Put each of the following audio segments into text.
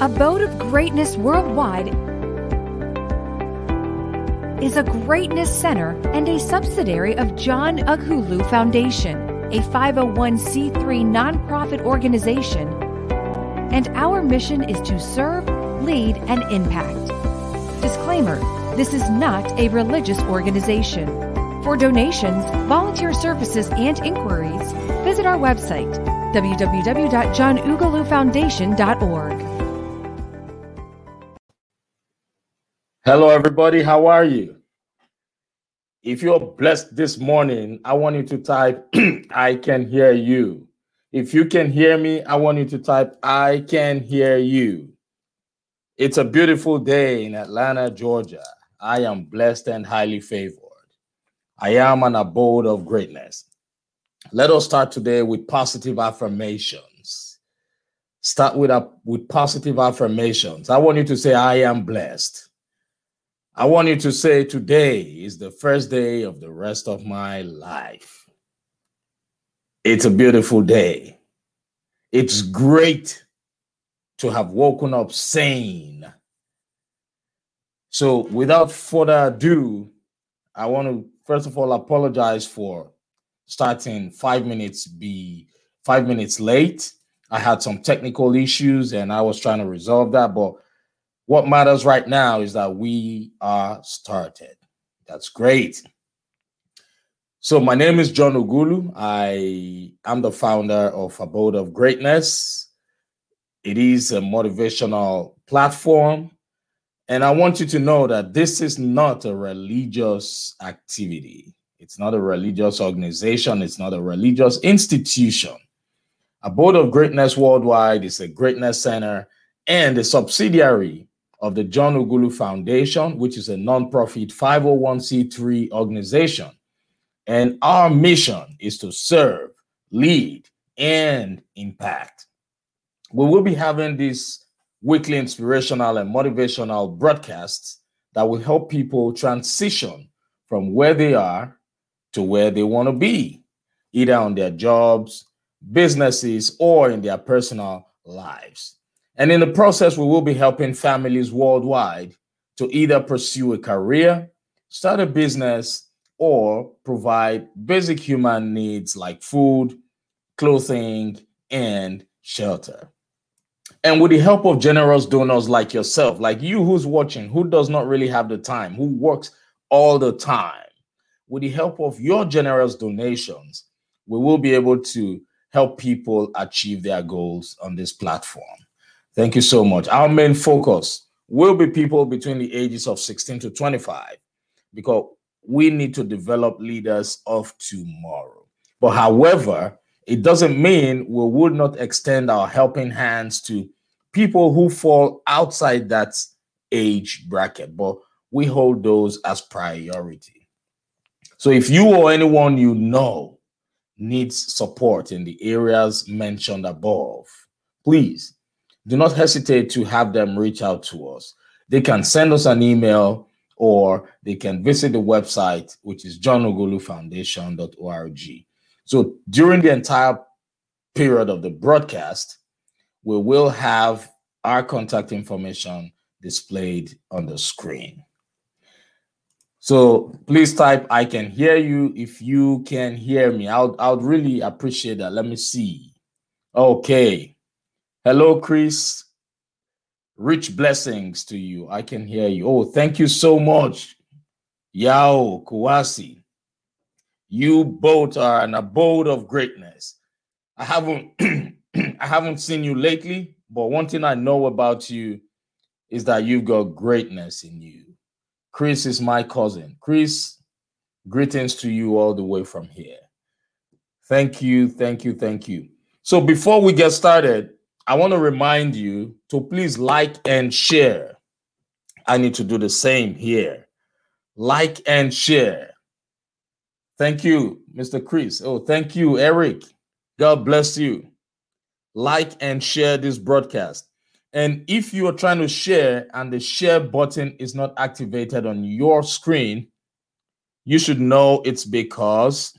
Abode of Greatness Worldwide is a greatness center and a subsidiary of John Ughulu Foundation, a 501c3 nonprofit organization, and our mission is to serve, lead, and impact. Disclaimer this is not a religious organization. For donations, volunteer services, and inquiries, visit our website www.johnughulufoundation.org. Hello, everybody. How are you? If you're blessed this morning, I want you to type, I can hear you. If you can hear me, I want you to type, I can hear you. It's a beautiful day in Atlanta, Georgia. I am blessed and highly favored. I am an abode of greatness. Let us start today with positive affirmations. Start with, a, with positive affirmations. I want you to say, I am blessed. I want you to say, Today is the first day of the rest of my life. It's a beautiful day. It's great to have woken up sane. So, without further ado, I want to first of all apologize for starting five minutes be five minutes late. I had some technical issues and I was trying to resolve that, but what matters right now is that we are started. That's great. So, my name is John Ughulu. I am the founder of Abode of Greatness. It is a motivational platform. And I want you to know that this is not a religious activity. It's not a religious organization. It's not a religious institution. Abode of Greatness Worldwide is a greatness center and a subsidiary of the John Ughulu Foundation, which is a nonprofit 501c3 organization. And our mission is to serve, lead, and impact. We will be having these weekly inspirational and motivational broadcasts that will help people transition from where they are to where they want to be, either on their jobs, businesses, or in their personal lives. And in the process, we will be helping families worldwide to either pursue a career, start a business, or provide basic human needs like food, clothing, and shelter. And with the help of generous donors like yourself, like you who's watching, who does not really have the time, who works all the time, with the help of your generous donations, we will be able to help people achieve their goals on this platform. Thank you so much. Our main focus will be people between the ages of 16 to 25 because we need to develop leaders of tomorrow. But however, it doesn't mean we would not extend our helping hands to people who fall outside that age bracket, but we hold those as priority. So if you or anyone you know needs support in the areas mentioned above, please do not hesitate to have them reach out to us. They can send us an email or they can visit the website, which is johnughulufoundation.org. So during the entire period of the broadcast, we will have our contact information displayed on the screen. So please type I can hear you if you can hear me. I would, I would really appreciate that. Let me see. Okay. Hello, Chris. Rich blessings to you. I can hear you. Oh, thank you so much. Yao Kuwasi. You both are an abode of greatness. I haven't I haven't seen you lately, but one thing I know about you is that you've got greatness in you. Chris is my cousin. Chris, greetings to you all the way from here. Thank you, thank you, thank you. So before we get started, I want to remind you to please like and share. I need to do the same here. Like and share. Thank you, Mr. Chris. Oh, thank you, Eric. God bless you. Like and share this broadcast. And if you are trying to share and the share button is not activated on your screen, you should know it's because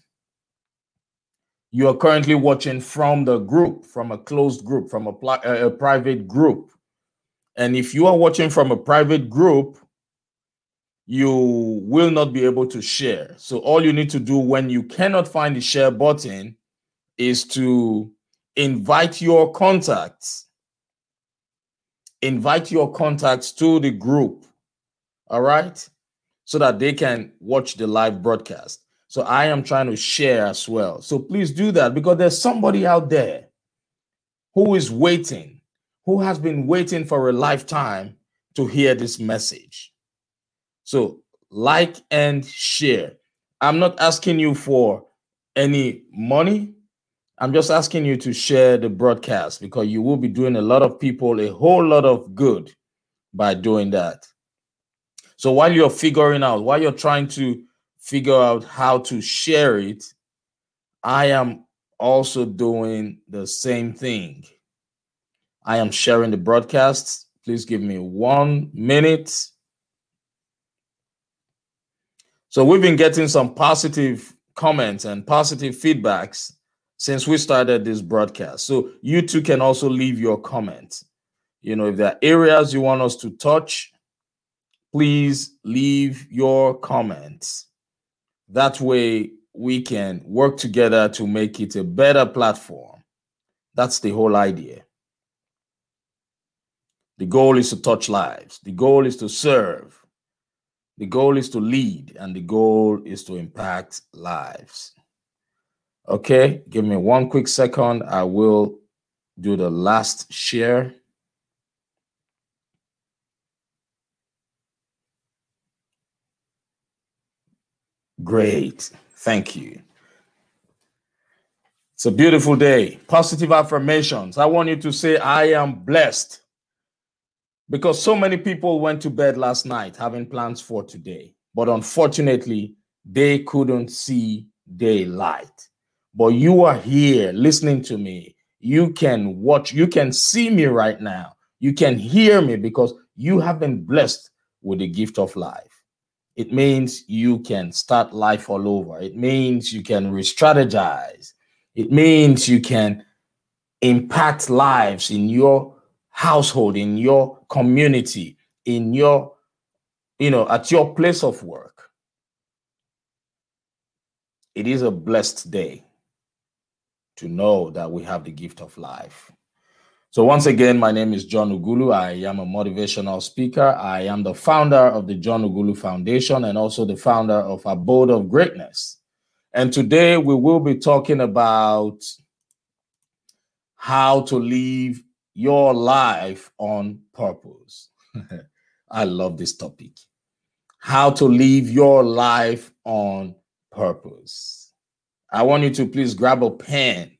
you are currently watching from the group, from a closed group, from a, a private group. And if you are watching from a private group, you will not be able to share. So all you need to do when you cannot find the share button is to invite your contacts. Invite your contacts to the group. All right? So that they can watch the live broadcast. So I am trying to share as well. So please do that because there's somebody out there who is waiting, who has been waiting for a lifetime to hear this message. So like and share. I'm not asking you for any money. I'm just asking you to share the broadcast because you will be doing a lot of people a whole lot of good by doing that. So while you're figuring out, while you're trying to figure out how to share it, I am also doing the same thing. I am sharing the broadcast. Please give me one minute. So we've been getting some positive comments and positive feedbacks since we started this broadcast. So you too can also leave your comments. You know, if there are areas you want us to touch, please leave your comments. That way we can work together to make it a better platform. That's the whole idea. The goal is to touch lives. The goal is to serve. The goal is to lead, and the goal is to impact lives. Okay, give me one quick second. I will do the last share. Great. Thank you. It's a beautiful day. Positive affirmations. I want you to say, I am blessed. Because so many people went to bed last night having plans for today. But unfortunately, they couldn't see daylight. But you are here listening to me. You can watch, you can see me right now. You can hear me because you have been blessed with the gift of life it means you can start life all over. It means you can re strategize. It means you can impact lives in your household, in your community, in your, you know, at your place of work. It is a blessed day to know that we have the gift of life. So, once again, my name is John Ughulu. I am a motivational speaker. I am the founder of the John Ughulu Foundation and also the founder of Abode of Greatness. And today we will be talking about how to live your life on purpose. I love this topic. How to live your life on purpose. I want you to please grab a pen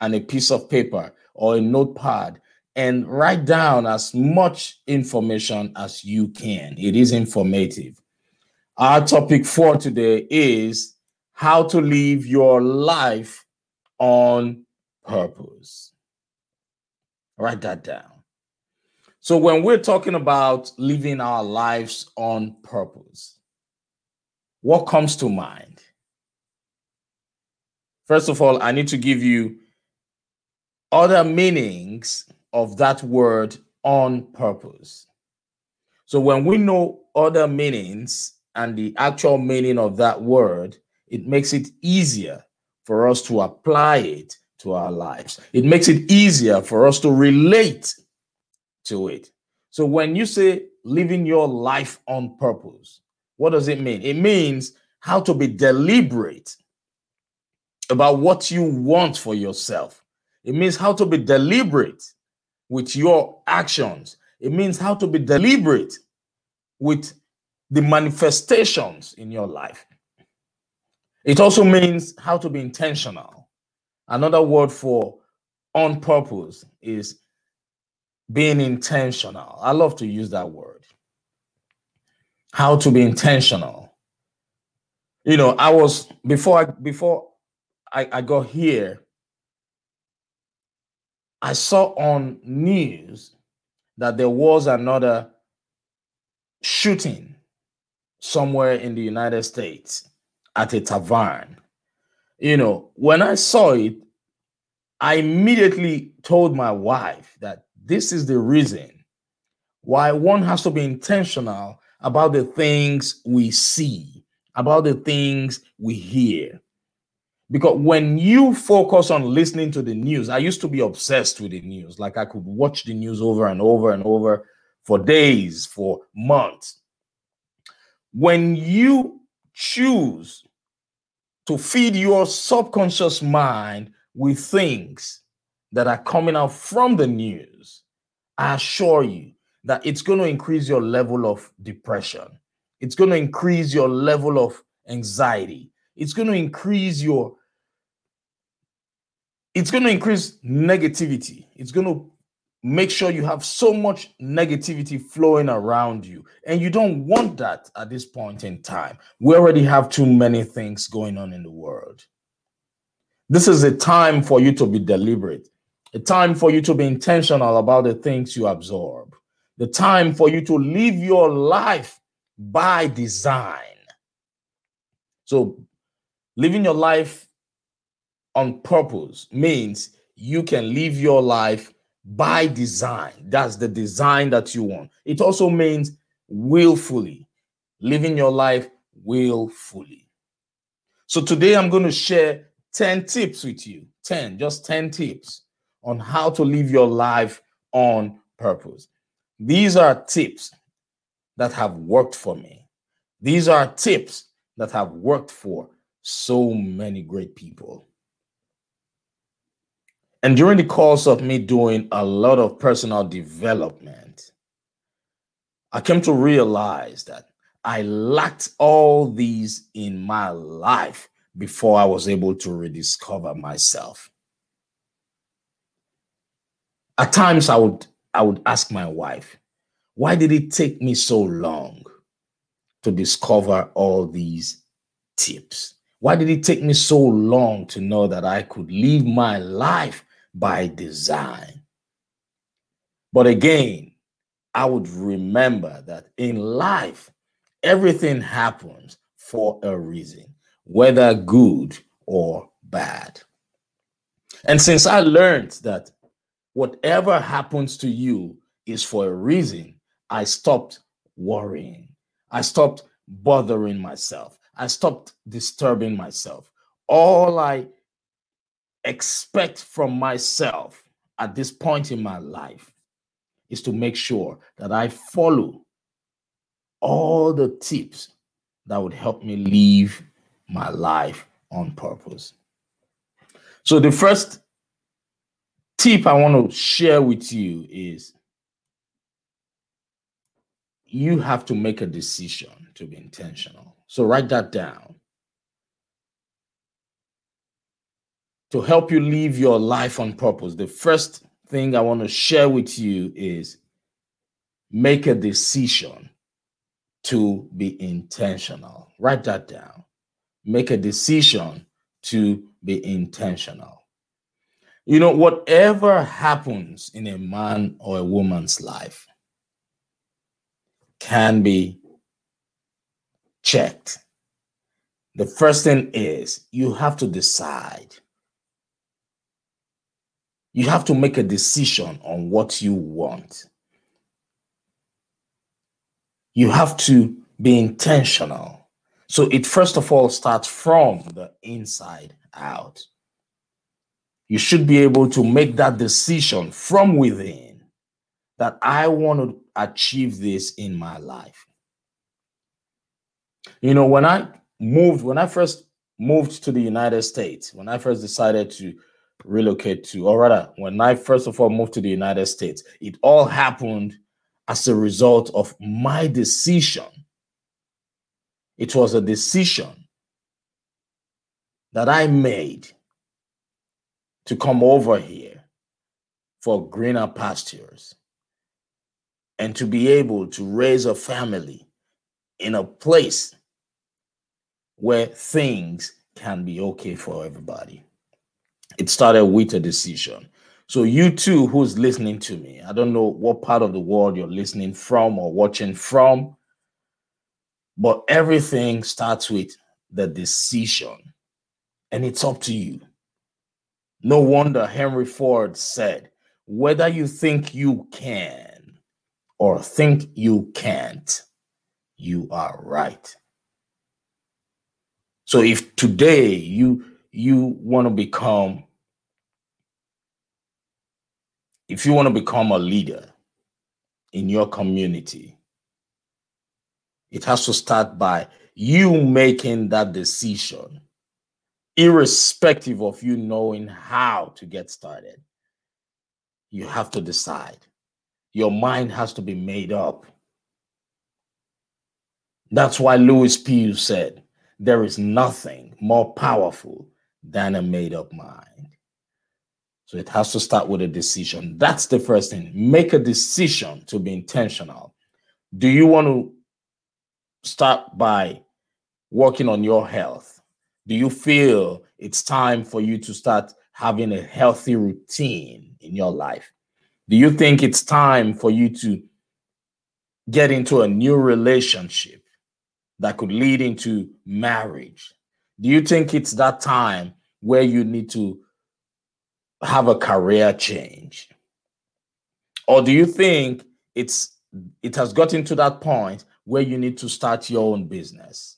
and a piece of paper or a notepad and write down as much information as you can. It is informative. Our topic for today is how to live your life on purpose. Write that down. So, when we're talking about living our lives on purpose, what comes to mind? First of all, I need to give you other meanings of that word on purpose. So when we know other meanings and the actual meaning of that word, it makes it easier for us to apply it to our lives. It makes it easier for us to relate to it. So when you say living your life on purpose, what does it mean? It means how to be deliberate about what you want for yourself it means how to be deliberate with your actions. It means how to be deliberate with the manifestations in your life. It also means how to be intentional. Another word for on purpose is being intentional. I love to use that word. How to be intentional. You know, I was before I before I, I got here, I saw on news that there was another shooting somewhere in the United States at a tavern. You know, when I saw it, I immediately told my wife that this is the reason why one has to be intentional about the things we see, about the things we hear. Because when you focus on listening to the news, I used to be obsessed with the news. Like I could watch the news over and over and over for days, for months. When you choose to feed your subconscious mind with things that are coming out from the news, I assure you that it's going to increase your level of depression. It's going to increase your level of anxiety. It's going to increase your it's going to increase negativity. It's going to make sure you have so much negativity flowing around you. And you don't want that at this point in time. We already have too many things going on in the world. This is a time for you to be deliberate, a time for you to be intentional about the things you absorb, the time for you to live your life by design. So, living your life on purpose means you can live your life by design. That's the design that you want. It also means willfully, living your life willfully. So today I'm going to share 10 tips with you 10, just 10 tips on how to live your life on purpose. These are tips that have worked for me. These are tips that have worked for so many great people. And during the course of me doing a lot of personal development, I came to realize that I lacked all these in my life before I was able to rediscover myself. At times I would I would ask my wife, why did it take me so long to discover all these tips? Why did it take me so long to know that I could live my life by design. But again, I would remember that in life, everything happens for a reason, whether good or bad. And since I learned that whatever happens to you is for a reason, I stopped worrying. I stopped bothering myself. I stopped disturbing myself. All I expect from myself at this point in my life is to make sure that I follow all the tips that would help me live my life on purpose. So, the first tip I want to share with you is you have to make a decision to be intentional. So, write that down. To help you live your life on purpose, the first thing I want to share with you is make a decision to be intentional. Write that down. Make a decision to be intentional. You know, whatever happens in a man or a woman's life can be checked. The first thing is you have to decide you have to make a decision on what you want. You have to be intentional. So it first of all starts from the inside out. You should be able to make that decision from within that I want to achieve this in my life. You know, when I moved, when I first moved to the United States, when I first decided to relocate to, or rather, when I first of all moved to the United States, it all happened as a result of my decision. It was a decision that I made to come over here for greener pastures and to be able to raise a family in a place where things can be okay for everybody it started with a decision. So, you too, who's listening to me, I don't know what part of the world you're listening from or watching from, but everything starts with the decision, and it's up to you. No wonder Henry Ford said, whether you think you can or think you can't, you are right. So if today you you want to become if you want to become a leader in your community, it has to start by you making that decision, irrespective of you knowing how to get started. You have to decide. Your mind has to be made up. That's why Lewis Pugh said, There is nothing more powerful than a made up mind. So it has to start with a decision. That's the first thing. Make a decision to be intentional. Do you want to start by working on your health? Do you feel it's time for you to start having a healthy routine in your life? Do you think it's time for you to get into a new relationship that could lead into marriage? Do you think it's that time where you need to have a career change? Or do you think it's it has gotten to that point where you need to start your own business?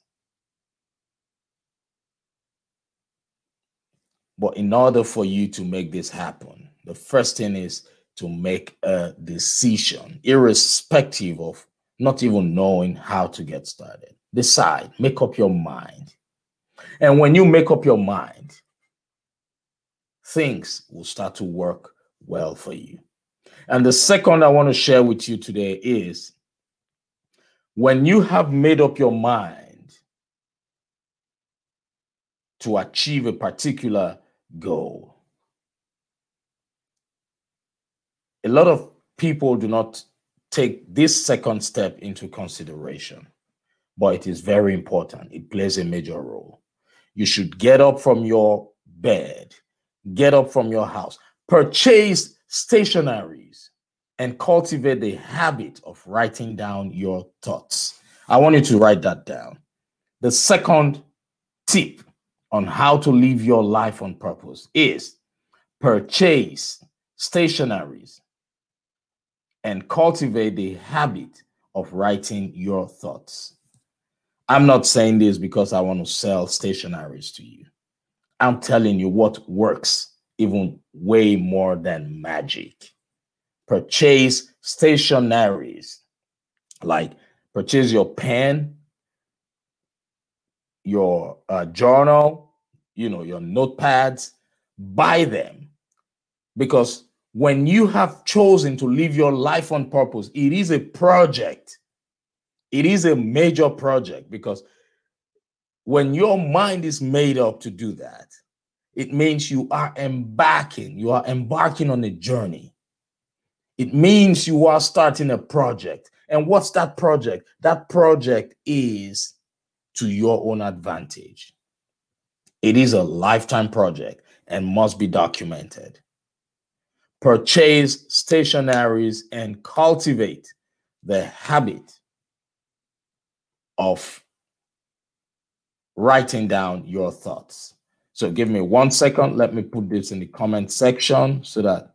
But in order for you to make this happen, the first thing is to make a decision, irrespective of not even knowing how to get started. Decide, make up your mind. And when you make up your mind, things will start to work well for you. And the second I want to share with you today is when you have made up your mind to achieve a particular goal, a lot of people do not take this second step into consideration, but it is very important. It plays a major role. You should get up from your bed get up from your house, purchase stationaries, and cultivate the habit of writing down your thoughts. I want you to write that down. The second tip on how to live your life on purpose is purchase stationaries and cultivate the habit of writing your thoughts. I'm not saying this because I want to sell stationaries to you. I'm telling you what works even way more than magic. Purchase stationaries like purchase your pen, your uh, journal, you know, your notepads, buy them because when you have chosen to live your life on purpose, it is a project. It is a major project because when your mind is made up to do that, it means you are embarking, you are embarking on a journey. It means you are starting a project. And what's that project? That project is to your own advantage. It is a lifetime project and must be documented. Purchase stationaries and cultivate the habit of writing down your thoughts. So give me one second. Let me put this in the comment section so that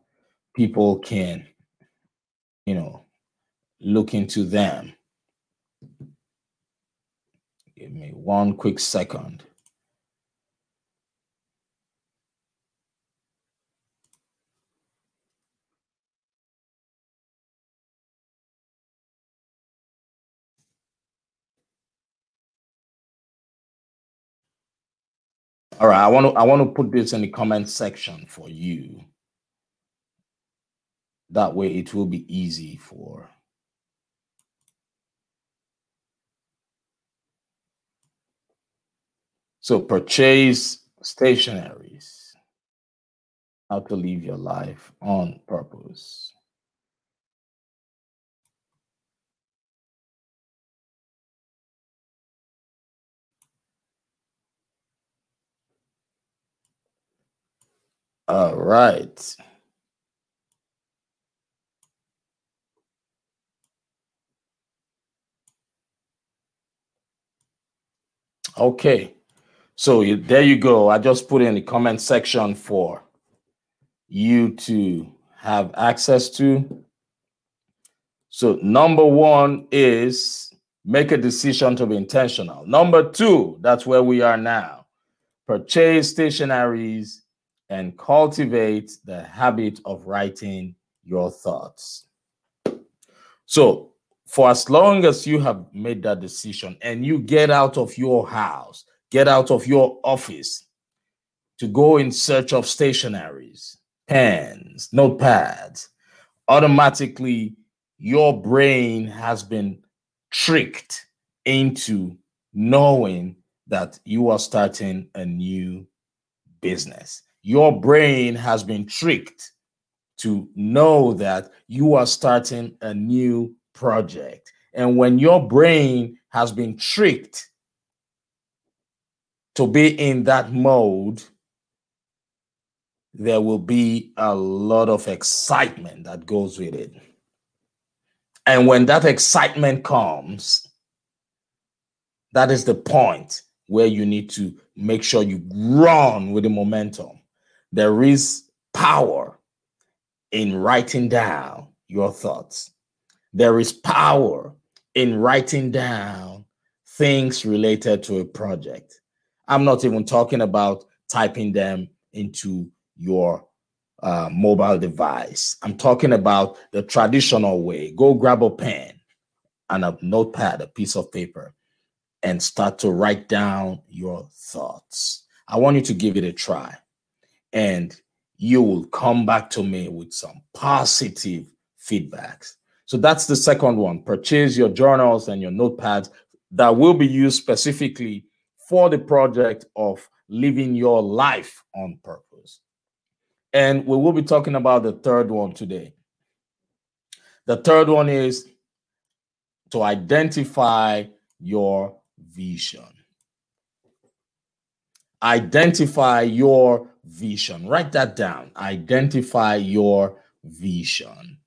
people can, you know, look into them. Give me one quick second. All right, I want to I want to put this in the comment section for you. That way it will be easy for So purchase stationaries. How to live your life on purpose. All right. Okay. So you, there you go. I just put in the comment section for you to have access to. So, number one is make a decision to be intentional. Number two, that's where we are now. Purchase stationaries and cultivate the habit of writing your thoughts. So, for as long as you have made that decision and you get out of your house, get out of your office to go in search of stationaries, pens, notepads, automatically your brain has been tricked into knowing that you are starting a new business. Your brain has been tricked to know that you are starting a new project. And when your brain has been tricked to be in that mode, there will be a lot of excitement that goes with it. And when that excitement comes, that is the point where you need to make sure you run with the momentum. There is power in writing down your thoughts. There is power in writing down things related to a project. I'm not even talking about typing them into your uh, mobile device. I'm talking about the traditional way. Go grab a pen and a notepad, a piece of paper, and start to write down your thoughts. I want you to give it a try. And you will come back to me with some positive feedbacks. So that's the second one. Purchase your journals and your notepads that will be used specifically for the project of living your life on purpose. And we will be talking about the third one today. The third one is to identify your vision. Identify your vision. Write that down. Identify your vision.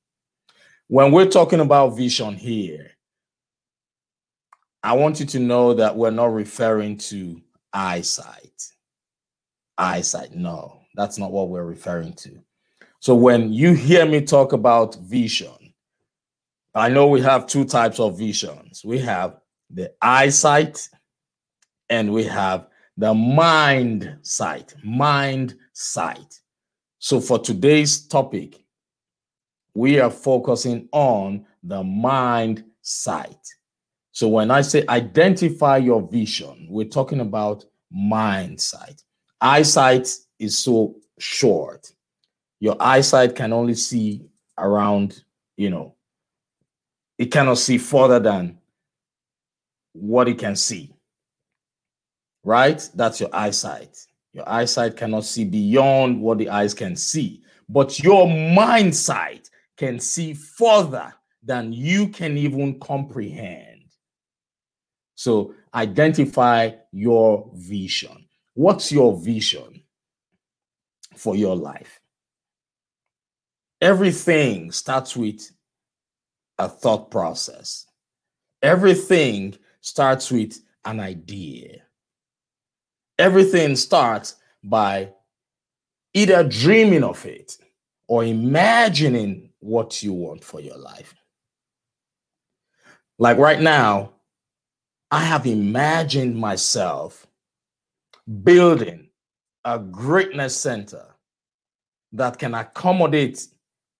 When we're talking about vision here, I want you to know that we're not referring to eyesight. Eyesight, no, that's not what we're referring to. So when you hear me talk about vision, I know we have two types of visions. We have the eyesight and we have the mind sight, mind sight. So for today's topic, we are focusing on the mind sight. So when I say identify your vision, we're talking about mind sight. Eyesight is so short. Your eyesight can only see around, you know, it cannot see further than what it can see. Right? That's your eyesight. Your eyesight cannot see beyond what the eyes can see, but your mind sight can see further than you can even comprehend. So identify your vision. What's your vision for your life? Everything starts with a thought process. Everything starts with an idea. Everything starts by either dreaming of it or imagining what you want for your life. Like right now, I have imagined myself building a greatness center that can accommodate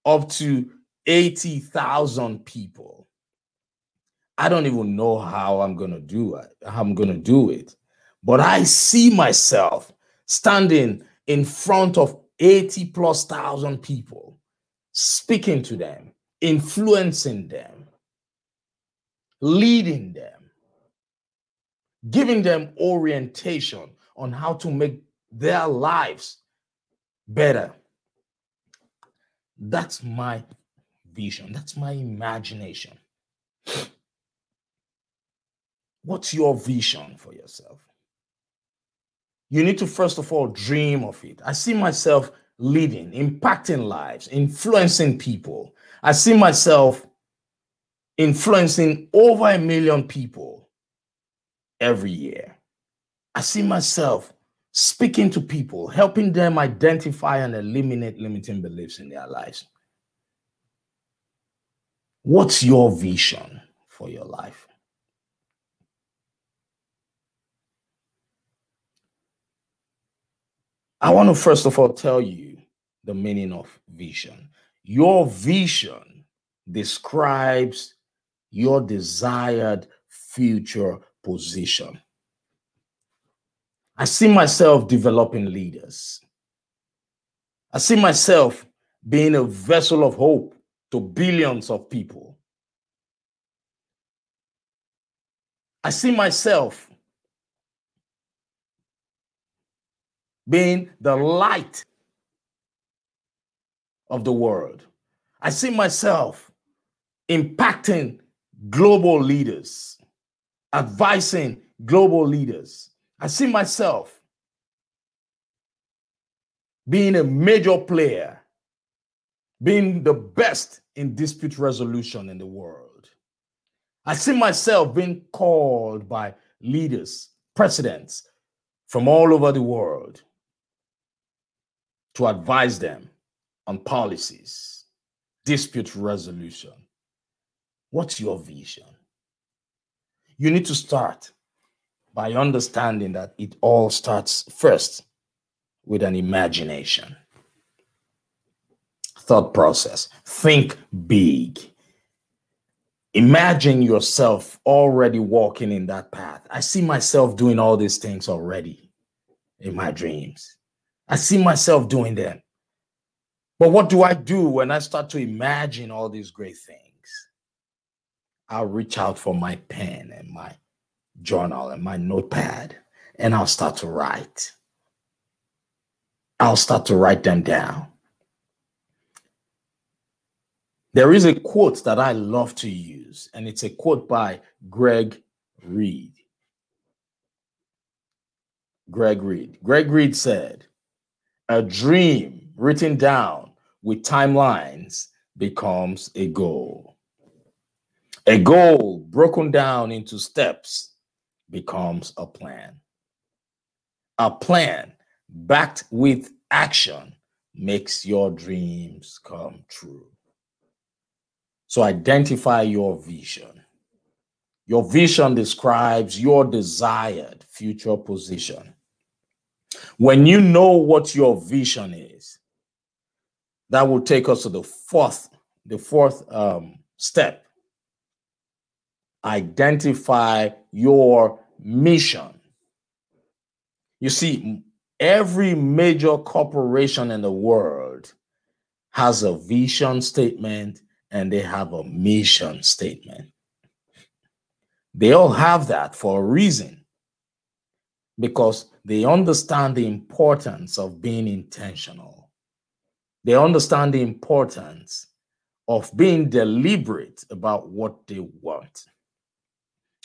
up to 80,000 people. I don't even know how I'm going to do it. I'm going to do it. But I see myself standing in front of 80 plus thousand people, speaking to them, influencing them, leading them, giving them orientation on how to make their lives better. That's my vision. That's my imagination. What's your vision for yourself? You need to first of all dream of it. I see myself leading, impacting lives, influencing people. I see myself influencing over a million people every year. I see myself speaking to people, helping them identify and eliminate limiting beliefs in their lives. What's your vision for your life? I want to first of all tell you the meaning of vision. Your vision describes your desired future position. I see myself developing leaders. I see myself being a vessel of hope to billions of people. I see myself being the light of the world. I see myself impacting global leaders, advising global leaders. I see myself being a major player, being the best in dispute resolution in the world. I see myself being called by leaders, presidents from all over the world to advise them on policies, dispute resolution. What's your vision? You need to start by understanding that it all starts first with an imagination. Thought process. Think big. Imagine yourself already walking in that path. I see myself doing all these things already in my dreams. I see myself doing that. But what do I do when I start to imagine all these great things? I'll reach out for my pen and my journal and my notepad and I'll start to write. I'll start to write them down. There is a quote that I love to use, and it's a quote by Greg Reid. Greg Reid. Greg Reid said, A dream written down with timelines becomes a goal. A goal broken down into steps becomes a plan. A plan backed with action makes your dreams come true. So identify your vision. Your vision describes your desired future position. When you know what your vision is, that will take us to the fourth, the fourth um, step. Identify your mission. You see, every major corporation in the world has a vision statement and they have a mission statement. They all have that for a reason because they understand the importance of being intentional they understand the importance of being deliberate about what they want.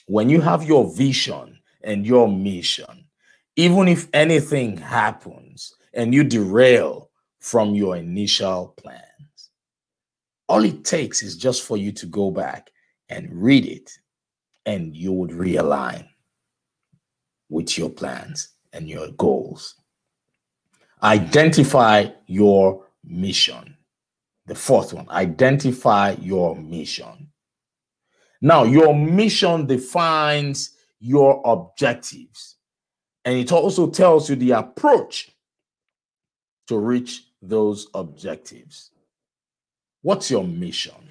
When you have your vision and your mission, even if anything happens and you derail from your initial plans, all it takes is just for you to go back and read it, and you would realign with your plans and your goals. Identify your mission. The fourth one, identify your mission. Now, your mission defines your objectives, and it also tells you the approach to reach those objectives. What's your mission?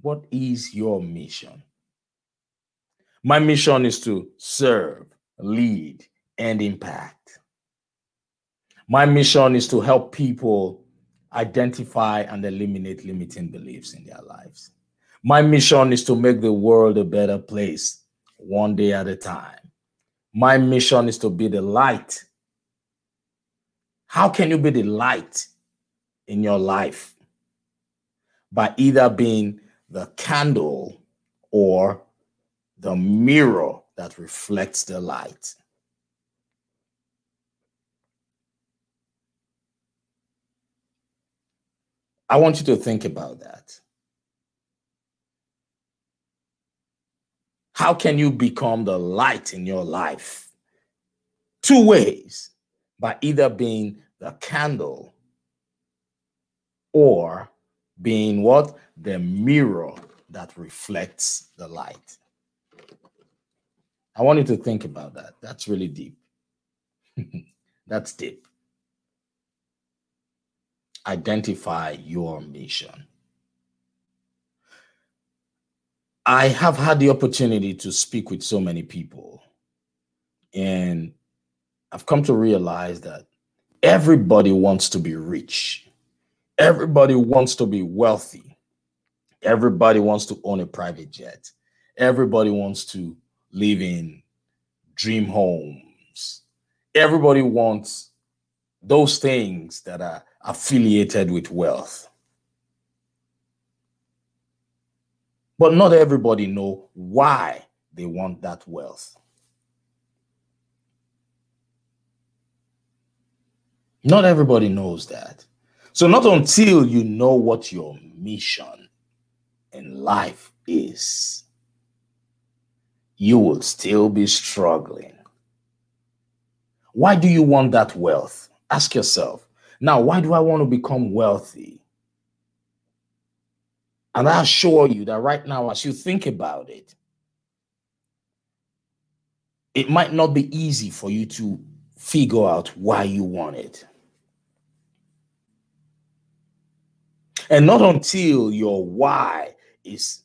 What is your mission? My mission is to serve, lead, and impact. My mission is to help people identify and eliminate limiting beliefs in their lives. My mission is to make the world a better place one day at a time. My mission is to be the light. How can you be the light in your life? By either being the candle or the mirror that reflects the light. I want you to think about that. How can you become the light in your life? Two ways by either being the candle or being what? The mirror that reflects the light. I want you to think about that. That's really deep. That's deep. Identify your mission. I have had the opportunity to speak with so many people, and I've come to realize that everybody wants to be rich, everybody wants to be wealthy, everybody wants to own a private jet, everybody wants to live in dream homes, everybody wants those things that are affiliated with wealth. But not everybody know why they want that wealth. Not everybody knows that. So not until you know what your mission in life is, you will still be struggling. Why do you want that wealth? Ask yourself. Now, why do I want to become wealthy? And I assure you that right now, as you think about it, it might not be easy for you to figure out why you want it. And not until your why is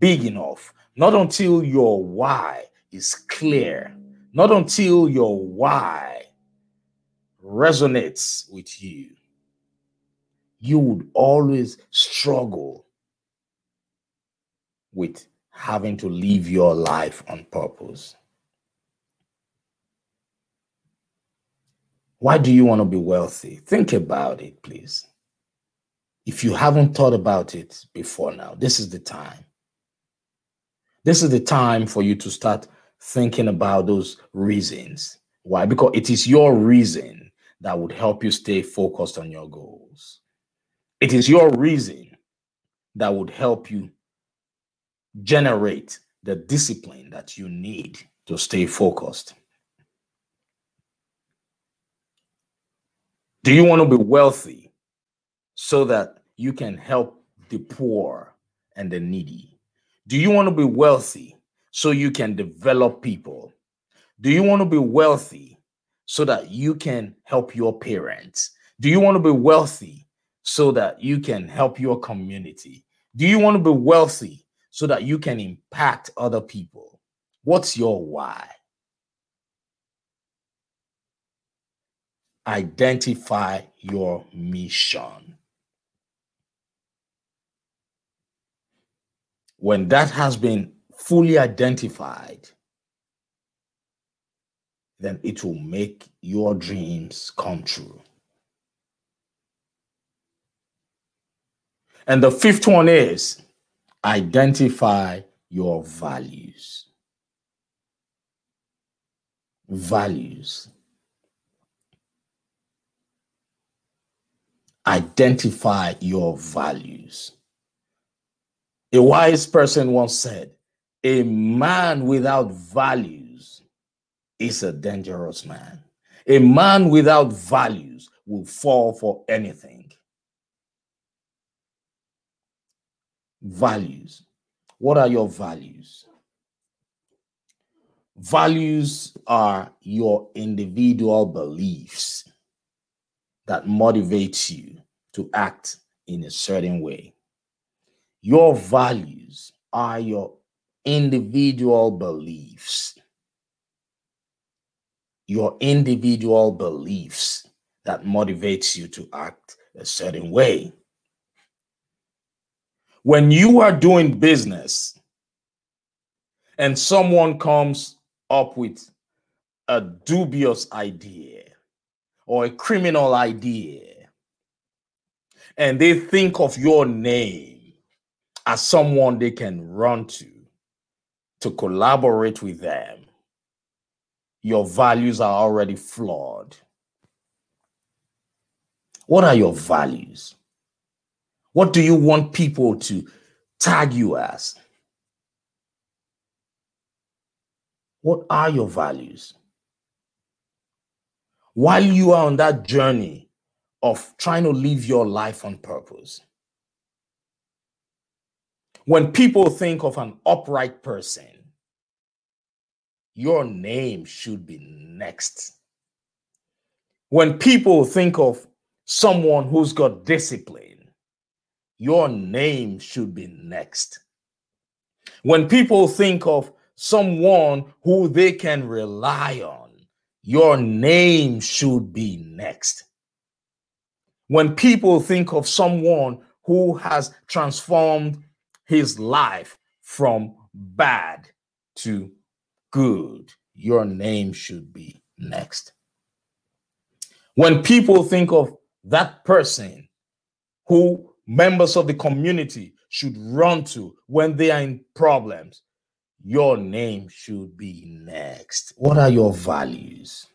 big enough, not until your why is clear, not until your why resonates with you, you would always struggle with having to live your life on purpose. Why do you want to be wealthy? Think about it, please. If you haven't thought about it before now, this is the time. This is the time for you to start thinking about those reasons. Why? Because it is your reason that would help you stay focused on your goals. It is your reason that would help you generate the discipline that you need to stay focused. Do you want to be wealthy so that you can help the poor and the needy? Do you want to be wealthy so you can develop people? Do you want to be wealthy so that you can help your parents? Do you want to be wealthy so that you can help your community? Do you want to be wealthy so that you can impact other people? What's your why? Identify your mission. When that has been fully identified, then it will make your dreams come true. And the fifth one is identify your values. Values. Identify your values. A wise person once said, A man without values is a dangerous man. A man without values will fall for anything. Values. What are your values? Values are your individual beliefs that motivates you to act in a certain way. Your values are your individual beliefs. Your individual beliefs that motivates you to act a certain way. When you are doing business and someone comes up with a dubious idea or a criminal idea, and they think of your name as someone they can run to to collaborate with them, your values are already flawed. What are your values? What do you want people to tag you as? What are your values? While you are on that journey of trying to live your life on purpose, When people think of an upright person, your name should be next. When people think of someone who's got discipline, your name should be next. When people think of someone who they can rely on, your name should be next. When people think of someone who has transformed his life from bad to good, your name should be next. When people think of that person who members of the community should run to when they are in problems, your name should be next. What are your values?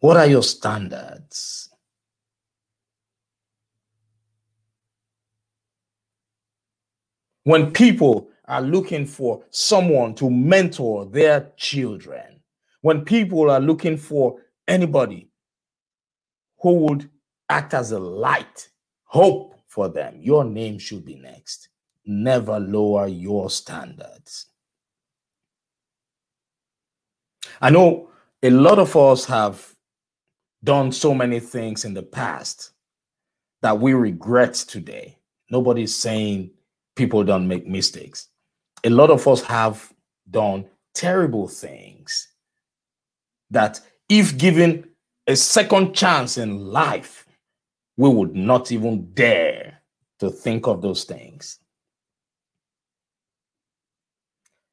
What are your standards? When people are looking for someone to mentor their children, when people are looking for anybody who would act as a light, hope for them, your name should be next. Never lower your standards. I know a lot of us have done so many things in the past that we regret today. Nobody's saying people don't make mistakes. A lot of us have done terrible things that, if given a second chance in life, we would not even dare to think of those things.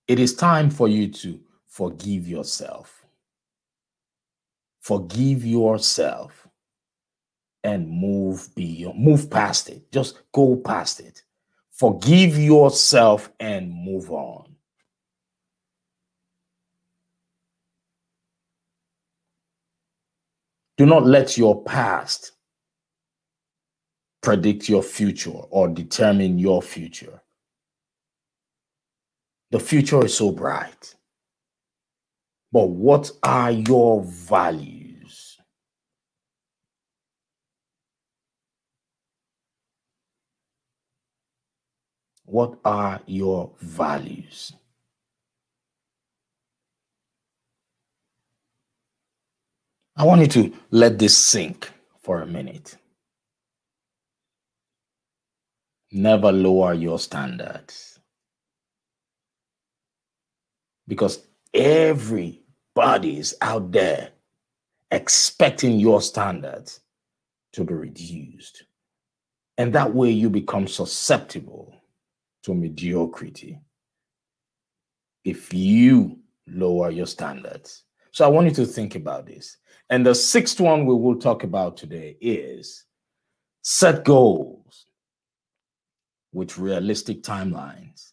It is time for you to forgive yourself. Forgive yourself and move beyond, move past it. Just go past it. Forgive yourself and move on. Do not let your past predict your future or determine your future. The future is so bright. But what are your values? What are your values? I want you to let this sink for a minute. Never lower your standards. Because everybody is out there expecting your standards to be reduced. And that way you become susceptible to mediocrity if you lower your standards. So I want you to think about this. And the sixth one we will talk about today is set goals with realistic timelines.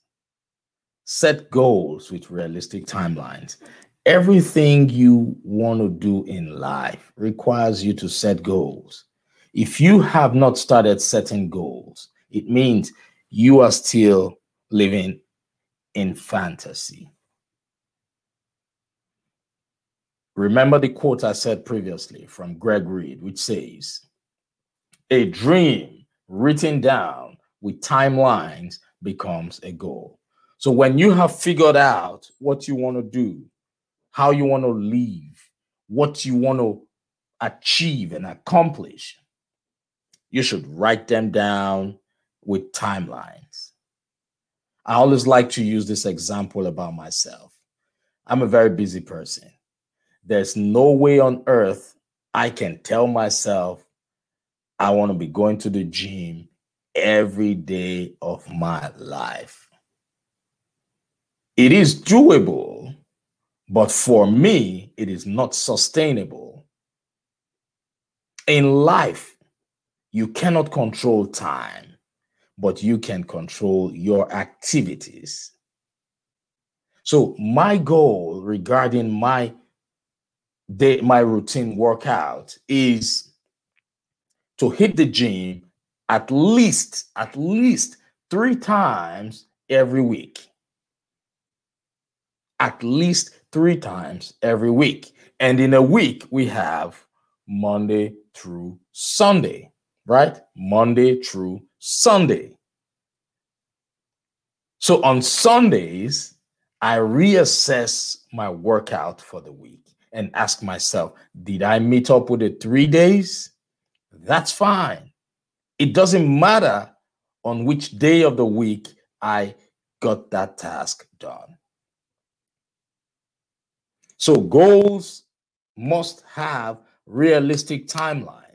Set goals with realistic timelines. Everything you want to do in life requires you to set goals. If you have not started setting goals, it means you are still living in fantasy. Remember the quote I said previously from Greg Reid, which says, A dream written down with timelines becomes a goal. So when you have figured out what you want to do, how you want to live, what you want to achieve and accomplish, you should write them down with timelines. I always like to use this example about myself. I'm a very busy person. There's no way on earth I can tell myself I want to be going to the gym every day of my life. It is doable, but for me, it is not sustainable. In life, you cannot control time, but you can control your activities. So, my goal regarding my day, my routine workout is to hit the gym at least, at least three times every week. At least three times every week. And in a week, we have Monday through Sunday, right? Monday through Sunday. So on Sundays, I reassess my workout for the week and ask myself, did I meet up with it three days? That's fine. It doesn't matter on which day of the week I got that task done. So goals must have realistic timelines.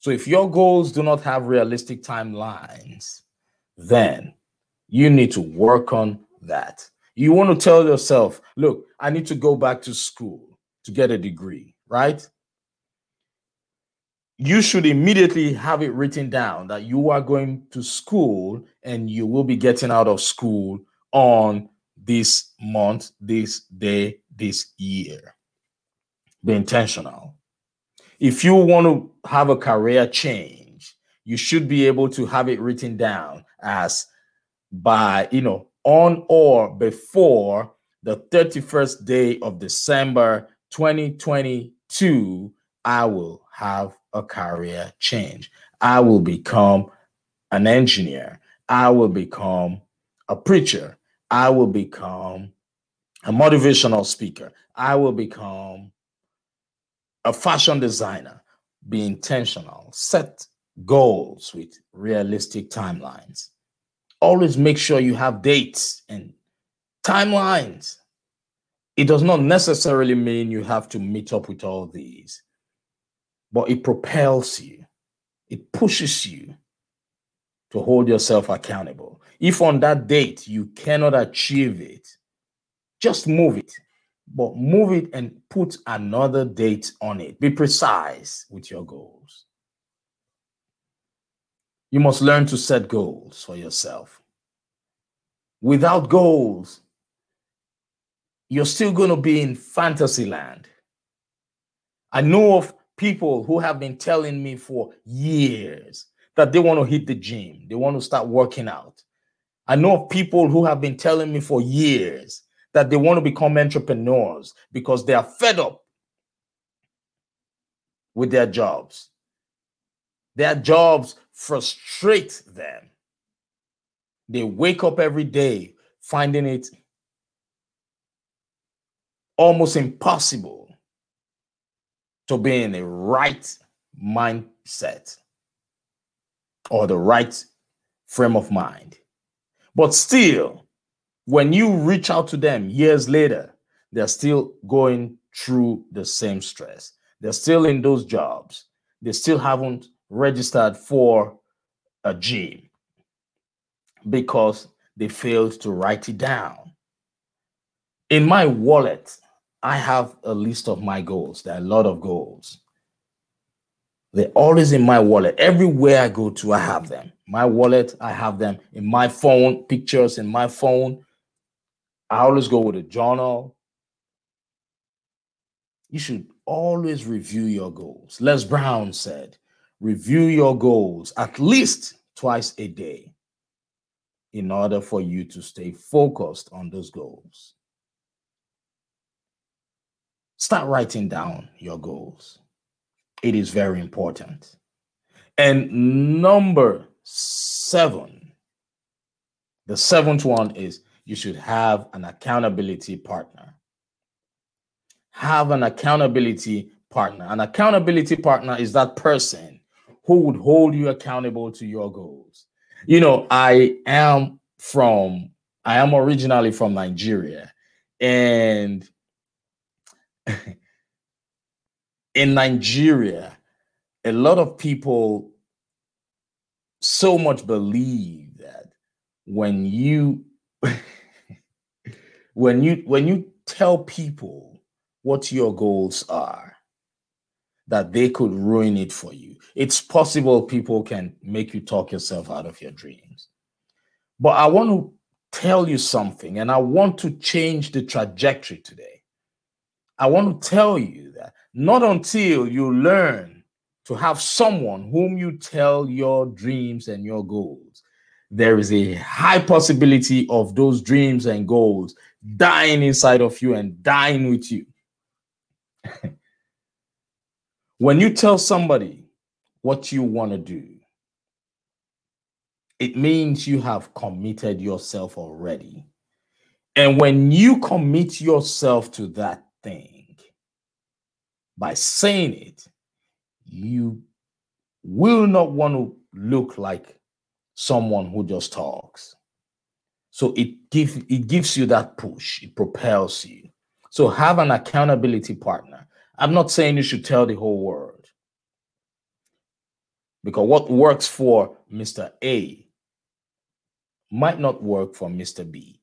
So if your goals do not have realistic timelines, then you need to work on that. You want to tell yourself, look, I need to go back to school to get a degree, right? You should immediately have it written down that you are going to school and you will be getting out of school on this month, this day, this year. Be intentional. If you want to have a career change, you should be able to have it written down as by, you know, on or before the 31st day of December 2022, I will have a career change. I will become an engineer. I will become a preacher. I will become a motivational speaker. I will become a fashion designer. Be intentional. Set goals with realistic timelines. Always make sure you have dates and timelines. It does not necessarily mean you have to meet up with all these, but it propels you, it pushes you to hold yourself accountable. If on that date you cannot achieve it, just move it, but move it and put another date on it. Be precise with your goals. You must learn to set goals for yourself. Without goals, you're still going to be in fantasy land. I know of people who have been telling me for years that they want to hit the gym, they want to start working out. I know of people who have been telling me for years that they want to become entrepreneurs because they are fed up with their jobs. Their jobs frustrate them. They wake up every day finding it almost impossible to be in the right mindset or the right frame of mind. But still, when you reach out to them years later, they're still going through the same stress. They're still in those jobs. They still haven't registered for a gym because they failed to write it down. In my wallet, I have a list of my goals. There are a lot of goals. They're always in my wallet. Everywhere I go to, I have them. My wallet, I have them in my phone, pictures in my phone. I always go with a journal. You should always review your goals. Les Brown said, review your goals at least twice a day in order for you to stay focused on those goals. Start writing down your goals. It is very important. And number seven, the seventh one is you should have an accountability partner. Have an accountability partner. An accountability partner is that person who would hold you accountable to your goals. You know, I am from, I am originally from Nigeria. And in Nigeria, a lot of people so much believe that when you when you when you tell people what your goals are that they could ruin it for you. It's possible people can make you talk yourself out of your dreams. But i want to tell you something and i want to change the trajectory today. I want to tell you that not until you learn to have someone whom you tell your dreams and your goals, there is a high possibility of those dreams and goals dying inside of you and dying with you. When you tell somebody what you want to do, it means you have committed yourself already. And when you commit yourself to that thing by saying it, you will not want to look like someone who just talks. So it gives it gives you that push, it propels you. So have an accountability partner. I'm not saying you should tell the whole world. Because what works for Mr. A might not work for Mr. B.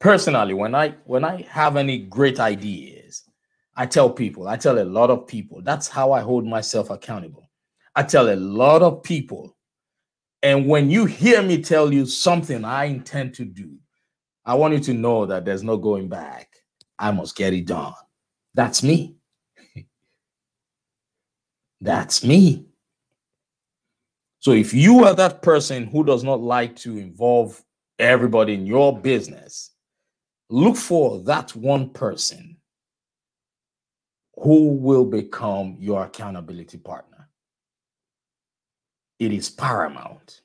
Personally, when I when I have any great ideas, I tell people, I tell a lot of people, that's how I hold myself accountable. I tell a lot of people, and when you hear me tell you something I intend to do, I want you to know that there's no going back. I must get it done. That's me. That's me. So if you are that person who does not like to involve everybody in your business, look for that one person who will become your accountability partner. It is paramount.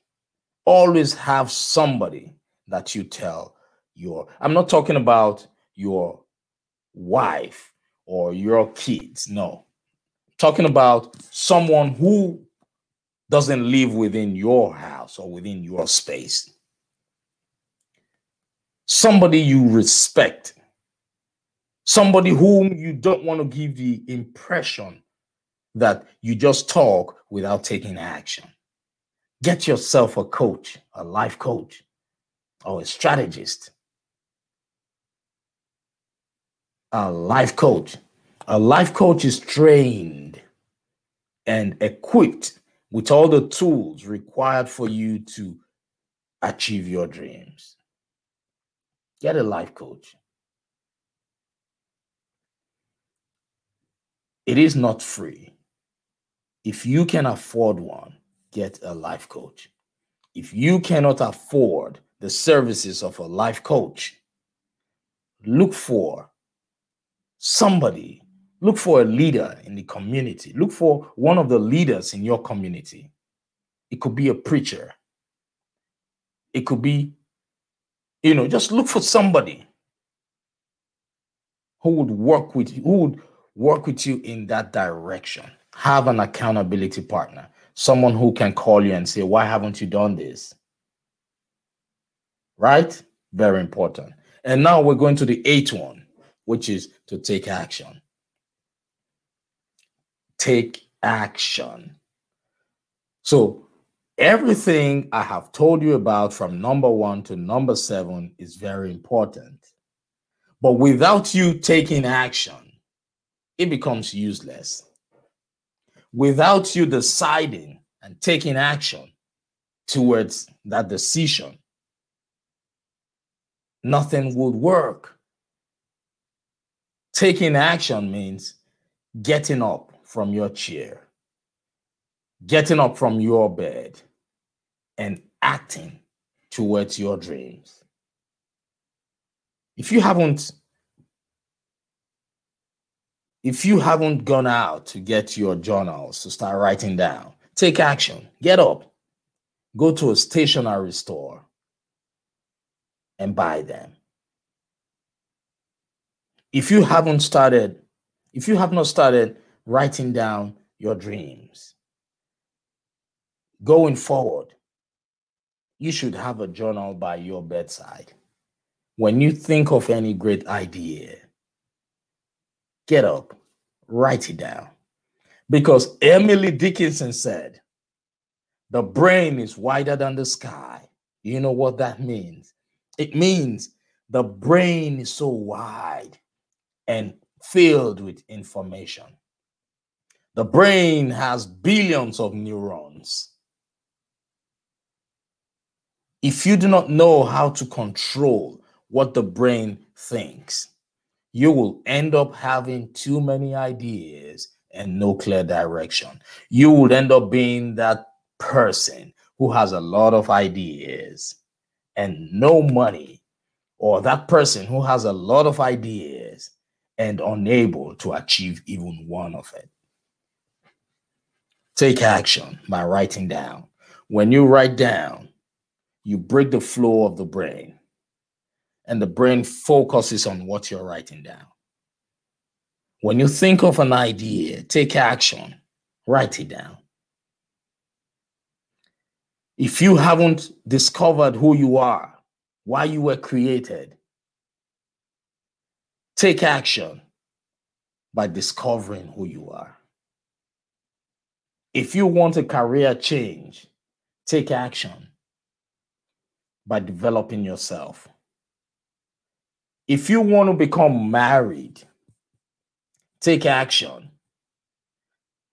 Always have somebody that you tell your, I'm not talking about your wife or your kids. No. talking about someone who doesn't live within your house or within your space. Somebody you respect. Somebody whom you don't want to give the impression that you just talk without taking action. Get yourself a coach, a life coach, or a strategist, a life coach. A life coach is trained and equipped with all the tools required for you to achieve your dreams. Get a life coach. It is not free. If you can afford one, get a life coach. If you cannot afford the services of a life coach, look for somebody Look for a leader in the community. Look for one of the leaders in your community. It could be a preacher. It could be, you know, just look for somebody who would work with you, who would work with you in that direction. Have an accountability partner, someone who can call you and say, Why haven't you done this? Right? Very important. And now we're going to the eighth one, which is to take action take action. So, everything I have told you about from number one to number seven is very important. But without you taking action, it becomes useless. Without you deciding and taking action towards that decision, nothing would work. Taking action means getting up, from your chair, getting up from your bed, and acting towards your dreams. If you haven't if you haven't gone out to get your journals to start writing down, take action. Get up. Go to a stationery store and buy them. If you haven't started, if you have not started writing down your dreams. Going forward, you should have a journal by your bedside. When you think of any great idea, get up, write it down. Because Emily Dickinson said, the brain is wider than the sky. You know what that means? It means the brain is so wide and filled with information. The brain has billions of neurons. If you do not know how to control what the brain thinks, you will end up having too many ideas and no clear direction. You would end up being that person who has a lot of ideas and no money, or that person who has a lot of ideas and unable to achieve even one of it. Take action by writing down. When you write down, you break the flow of the brain, and the brain focuses on what you're writing down. When you think of an idea, take action, write it down. If you haven't discovered who you are, why you were created, take action by discovering who you are. If you want a career change, take action by developing yourself. If you want to become married, take action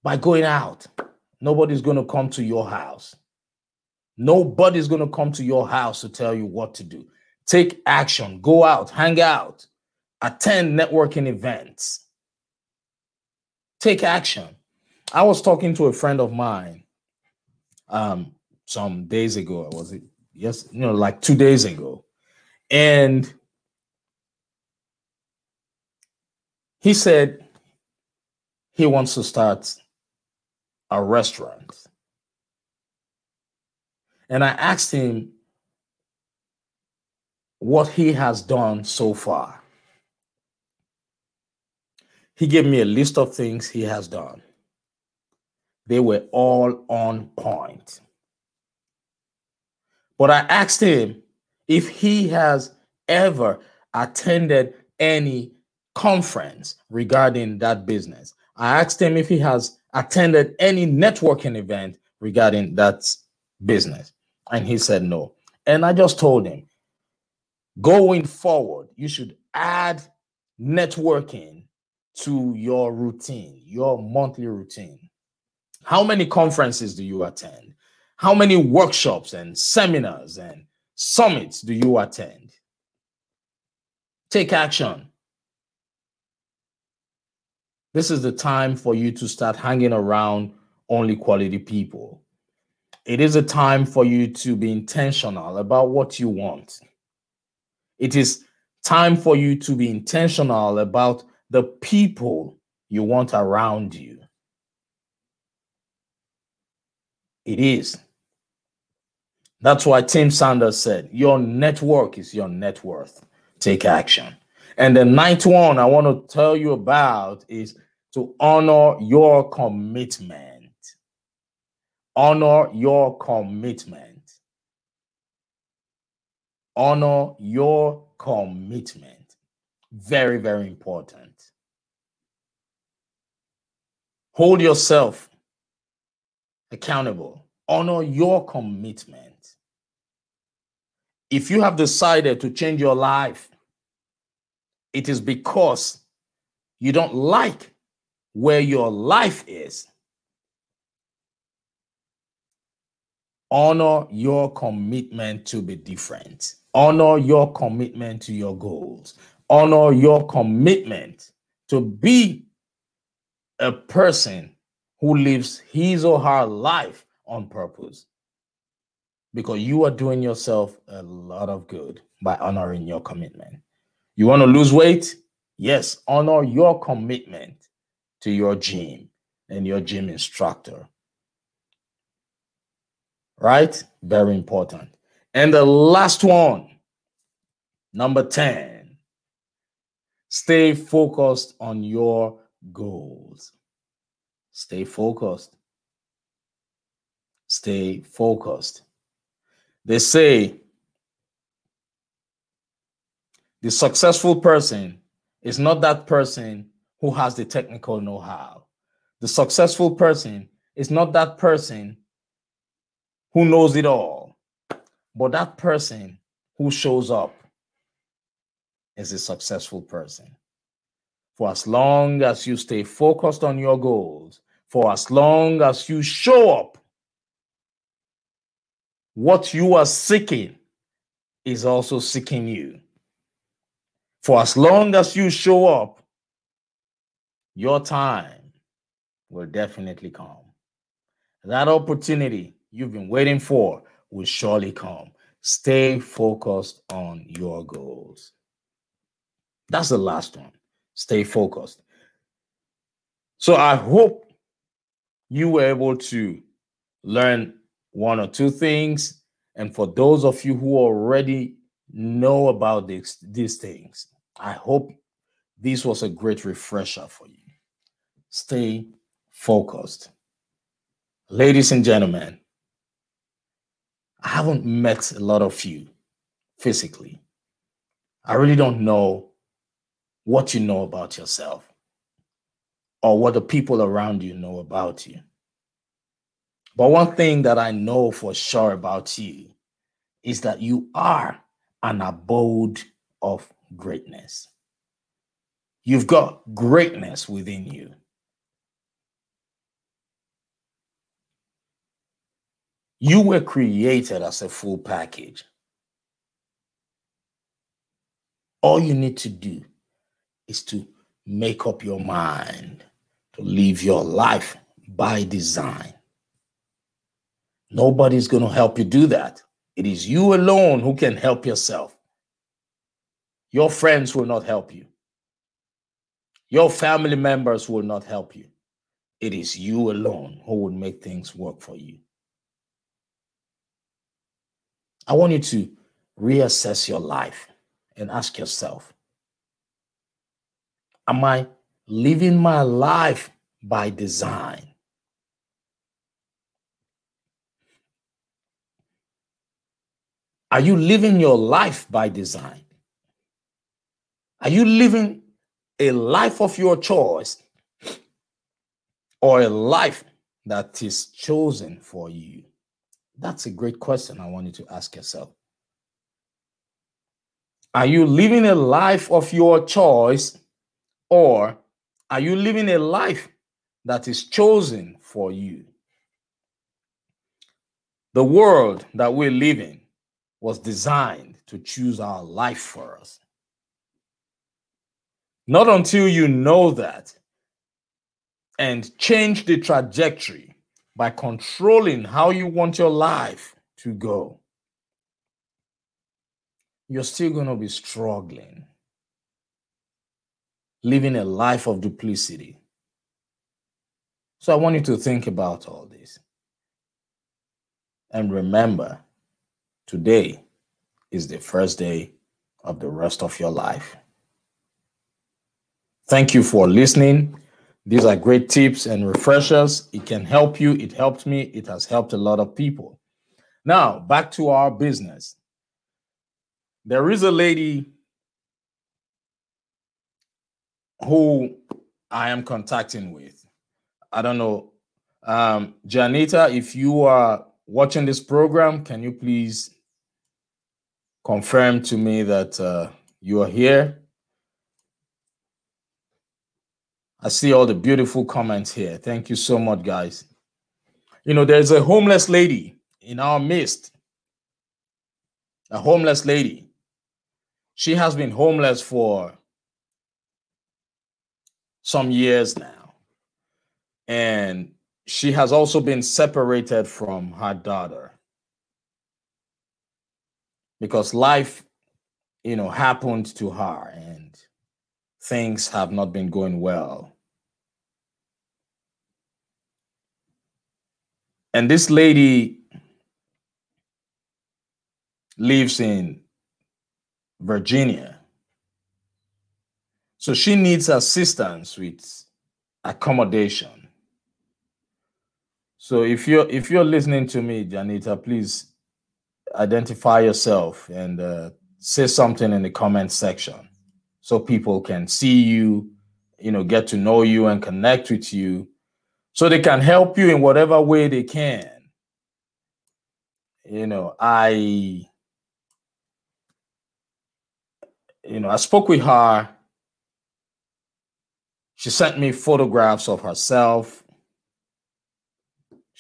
by going out. Nobody's going to come to your house. Nobody's going to come to your house to tell you what to do. Take action, go out, hang out, attend networking events. Take action. I was talking to a friend of mine um, some days ago. Was it yes, you know, like two days ago. And he said he wants to start a restaurant. And I asked him what he has done so far. He gave me a list of things he has done. They were all on point. But I asked him if he has ever attended any conference regarding that business. I asked him if he has attended any networking event regarding that business. And he said no. And I just told him going forward, you should add networking to your routine, your monthly routine. How many conferences do you attend? How many workshops and seminars and summits do you attend? Take action. This is the time for you to start hanging around only quality people. It is a time for you to be intentional about what you want. It is time for you to be intentional about the people you want around you. It is. That's why Tim Sanders said, Your network is your net worth. Take action. And the ninth one I want to tell you about is to honor your commitment. Honor your commitment. Honor your commitment. Very, very important. Hold yourself accountable. Honor your commitment. If you have decided to change your life, it is because you don't like where your life is. Honor your commitment to be different. Honor your commitment to your goals. Honor your commitment to be a person who lives his or her life on purpose because you are doing yourself a lot of good by honoring your commitment. You want to lose weight? Yes, honor your commitment to your gym and your gym instructor. Right? Very important. And the last one, number 10, stay focused on your goals. Stay focused. Stay focused. They say the successful person is not that person who has the technical know how. The successful person is not that person who knows it all, but that person who shows up is a successful person. For as long as you stay focused on your goals, for as long as you show up, what you are seeking is also seeking you. For as long as you show up, your time will definitely come. That opportunity you've been waiting for will surely come. Stay focused on your goals. That's the last one. Stay focused. So I hope you were able to learn one or two things. And for those of you who already know about this, these things, I hope this was a great refresher for you. Stay focused. Ladies and gentlemen, I haven't met a lot of you physically. I really don't know what you know about yourself or what the people around you know about you. But one thing that I know for sure about you is that you are an abode of greatness. You've got greatness within you. You were created as a full package. All you need to do is to make up your mind to live your life by design. Nobody's going to help you do that. It is you alone who can help yourself. Your friends will not help you. Your family members will not help you. It is you alone who will make things work for you. I want you to reassess your life and ask yourself Am I living my life by design? Are you living your life by design? Are you living a life of your choice or a life that is chosen for you? That's a great question I want you to ask yourself. Are you living a life of your choice or are you living a life that is chosen for you? The world that we live in was designed to choose our life for us. Not until you know that and change the trajectory by controlling how you want your life to go, you're still going to be struggling, living a life of duplicity. So I want you to think about all this. And remember, Today is the first day of the rest of your life. Thank you for listening. These are great tips and refreshers. It can help you. It helped me. It has helped a lot of people. Now, back to our business. There is a lady who I am contacting with. I don't know. Um, Janita, if you are watching this program, can you please confirm to me that uh, you are here. I see all the beautiful comments here. Thank you so much, guys. You know, there's a homeless lady in our midst. A homeless lady. She has been homeless for some years now. And she has also been separated from her daughter because life, you know, happened to her and things have not been going well. And this lady lives in Virginia. So she needs assistance with accommodation. So if you're if you're listening to me, Janita, please identify yourself and uh, say something in the comment section so people can see you, you know, get to know you and connect with you so they can help you in whatever way they can. You know, I you know, I spoke with her. She sent me photographs of herself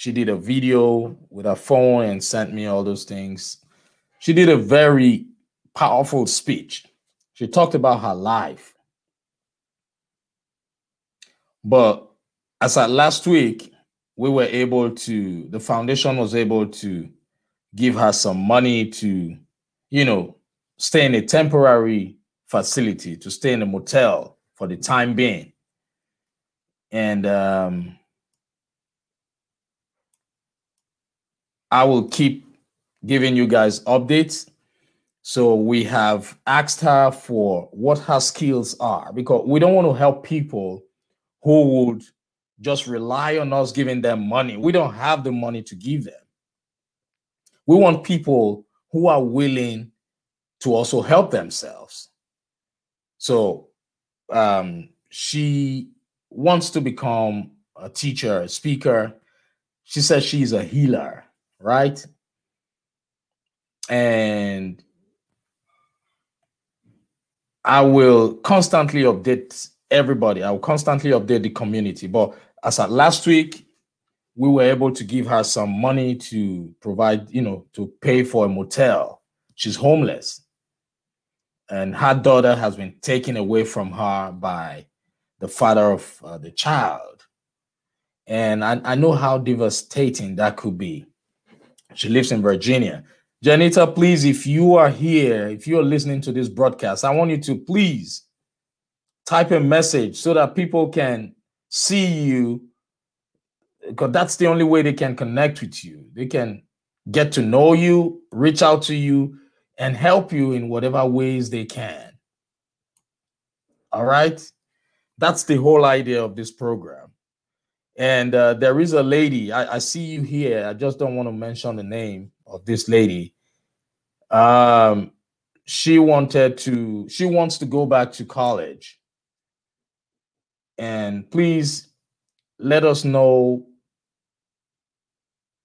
she did a video with her phone and sent me all those things. She did a very powerful speech. She talked about her life. But as at last week, we were able to, the foundation was able to give her some money to, you know, stay in a temporary facility, to stay in a motel for the time being. And um, I will keep giving you guys updates. So we have asked her for what her skills are because we don't want to help people who would just rely on us giving them money. We don't have the money to give them. We want people who are willing to also help themselves. So um, she wants to become a teacher, a speaker. She says she's a healer, right? And I will constantly update everybody. I will constantly update the community. But as at last week, we were able to give her some money to provide, you know, to pay for a motel. She's homeless. And her daughter has been taken away from her by the father of uh, the child. And I, I know how devastating that could be. She lives in Virginia. Janita, please, if you are here, if you're listening to this broadcast, I want you to please type a message so that people can see you because that's the only way they can connect with you. They can get to know you, reach out to you, and help you in whatever ways they can. All right. That's the whole idea of this program. And uh, there is a lady, I, I see you here. I just don't want to mention the name of this lady. Um, she wanted to, she wants to go back to college. And please let us know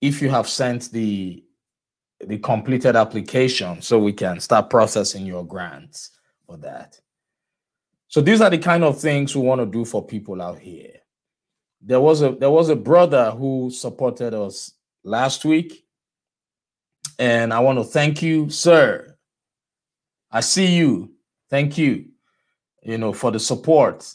if you have sent the the completed application so we can start processing your grants for that. So these are the kind of things we want to do for people out here. There was a there was a brother who supported us last week and I want to thank you, sir. I see you. Thank you. You know, for the support,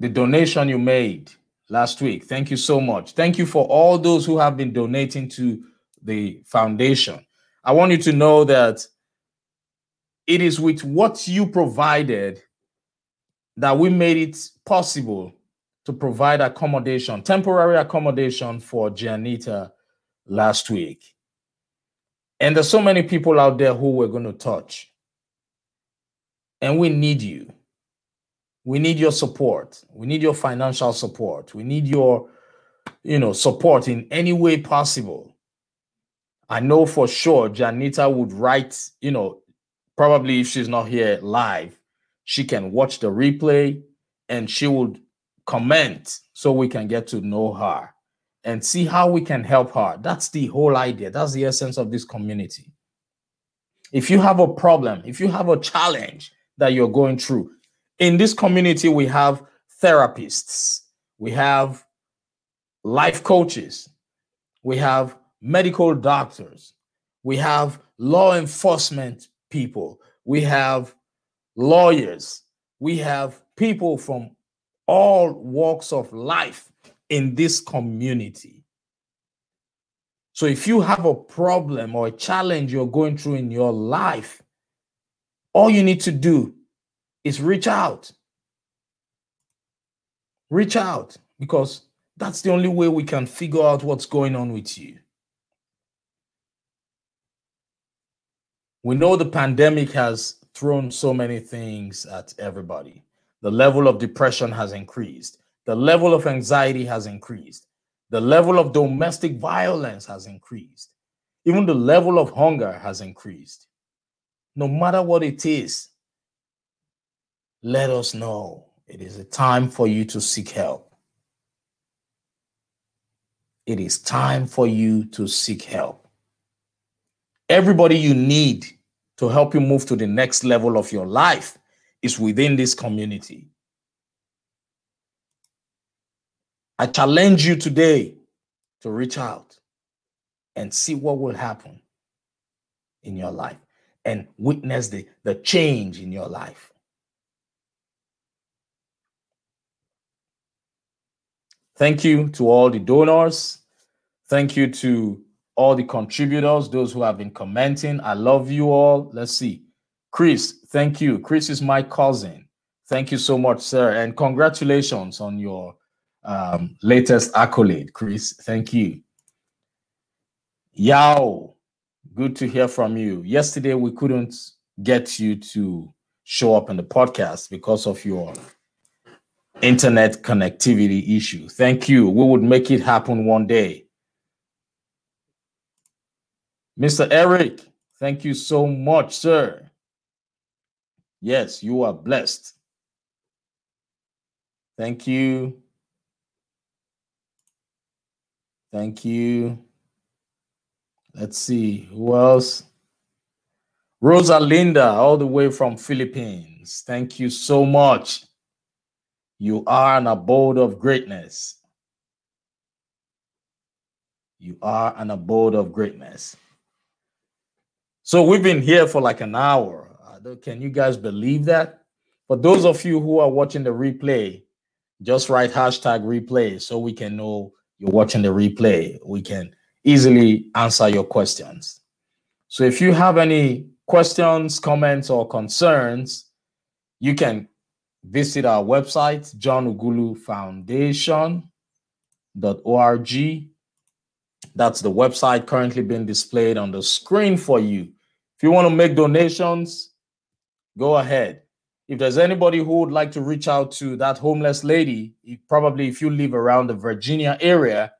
the donation you made last week. Thank you so much. Thank you for all those who have been donating to the foundation. I want you to know that it is with what you provided that we made it possible to provide accommodation, temporary accommodation for Janita last week. And there's so many people out there who we're going to touch. And we need you. We need your support. We need your financial support. We need your, you know, support in any way possible. I know for sure Janita would write, you know, probably if she's not here live, she can watch the replay and she would comment so we can get to know her and see how we can help her. That's the whole idea. That's the essence of this community. If you have a problem, if you have a challenge that you're going through, in this community, we have therapists, we have life coaches, we have medical doctors, we have law enforcement people, we have lawyers, we have people from all walks of life in this community. So if you have a problem or a challenge you're going through in your life, all you need to do is reach out. Reach out because that's the only way we can figure out what's going on with you. We know the pandemic has thrown so many things at everybody. The level of depression has increased, the level of anxiety has increased, the level of domestic violence has increased, even the level of hunger has increased. No matter what it is, let us know it is a time for you to seek help. It is time for you to seek help. Everybody you need to help you move to the next level of your life is within this community. I challenge you today to reach out and see what will happen in your life and witness the, the change in your life. Thank you to all the donors. Thank you to all the contributors, those who have been commenting. I love you all. Let's see. Chris, thank you. Chris is my cousin. Thank you so much, sir. And congratulations on your um, latest accolade, Chris. Thank you. Yao, good to hear from you. Yesterday we couldn't get you to show up in the podcast because of your internet connectivity issue. Thank you. We would make it happen one day. Mr. Eric, thank you so much, sir. Yes, you are blessed. Thank you. Thank you. Let's see who else. Rosalinda, all the way from Philippines. Thank you so much. You are an abode of greatness. You are an abode of greatness. So we've been here for like an hour. Uh, can you guys believe that? For those of you who are watching the replay, just write hashtag replay so we can know you're watching the replay. We can easily answer your questions. So if you have any questions, comments, or concerns, you can visit our website, John Ughulu Foundation.org. That's the website currently being displayed on the screen for you. If you want to make donations, go ahead. If there's anybody who would like to reach out to that homeless lady, probably if you live around the Virginia area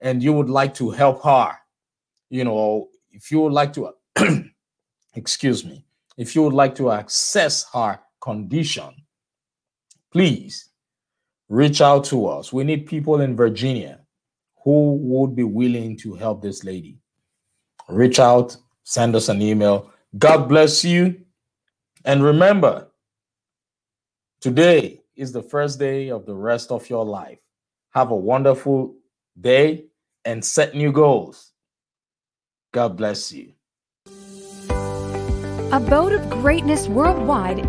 and you would like to help her, you know, if you would like to, excuse me, if you would like to access her condition, please reach out to us. We need people in Virginia who would be willing to help this lady. Reach out, send us an email. God bless you. And remember, today is the first day of the rest of your life. Have a wonderful day and set new goals. God bless you. Abode of Greatness Worldwide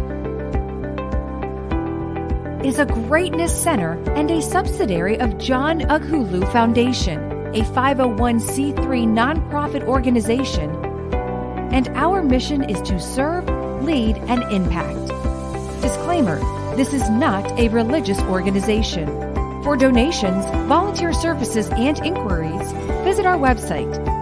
is a Greatness Center and a subsidiary of John Ughulu Foundation, a 501c3 nonprofit organization, and our mission is to serve, lead, and impact. Disclaimer this is not a religious organization. For donations, volunteer services, and inquiries, visit our website